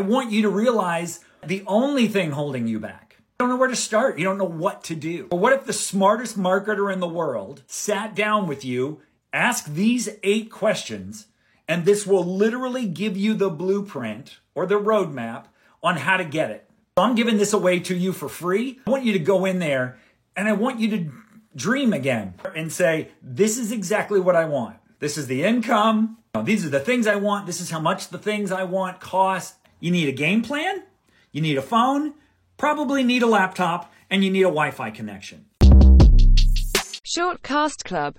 I want you to realize the only thing holding you back. You don't know where to start. You don't know what to do. But what if the smartest marketer in the world sat down with you, asked these eight questions, and this will literally give you the blueprint or the roadmap on how to get it. I'm giving this away to you for free. I want you to go in there and I want you to dream again and say, this is exactly what I want. This is the income. These are the things I want. This is how much the things I want cost. You need a game plan. You need a phone, probably need a laptop, and you need a Wi Fi connection. Shortcast Club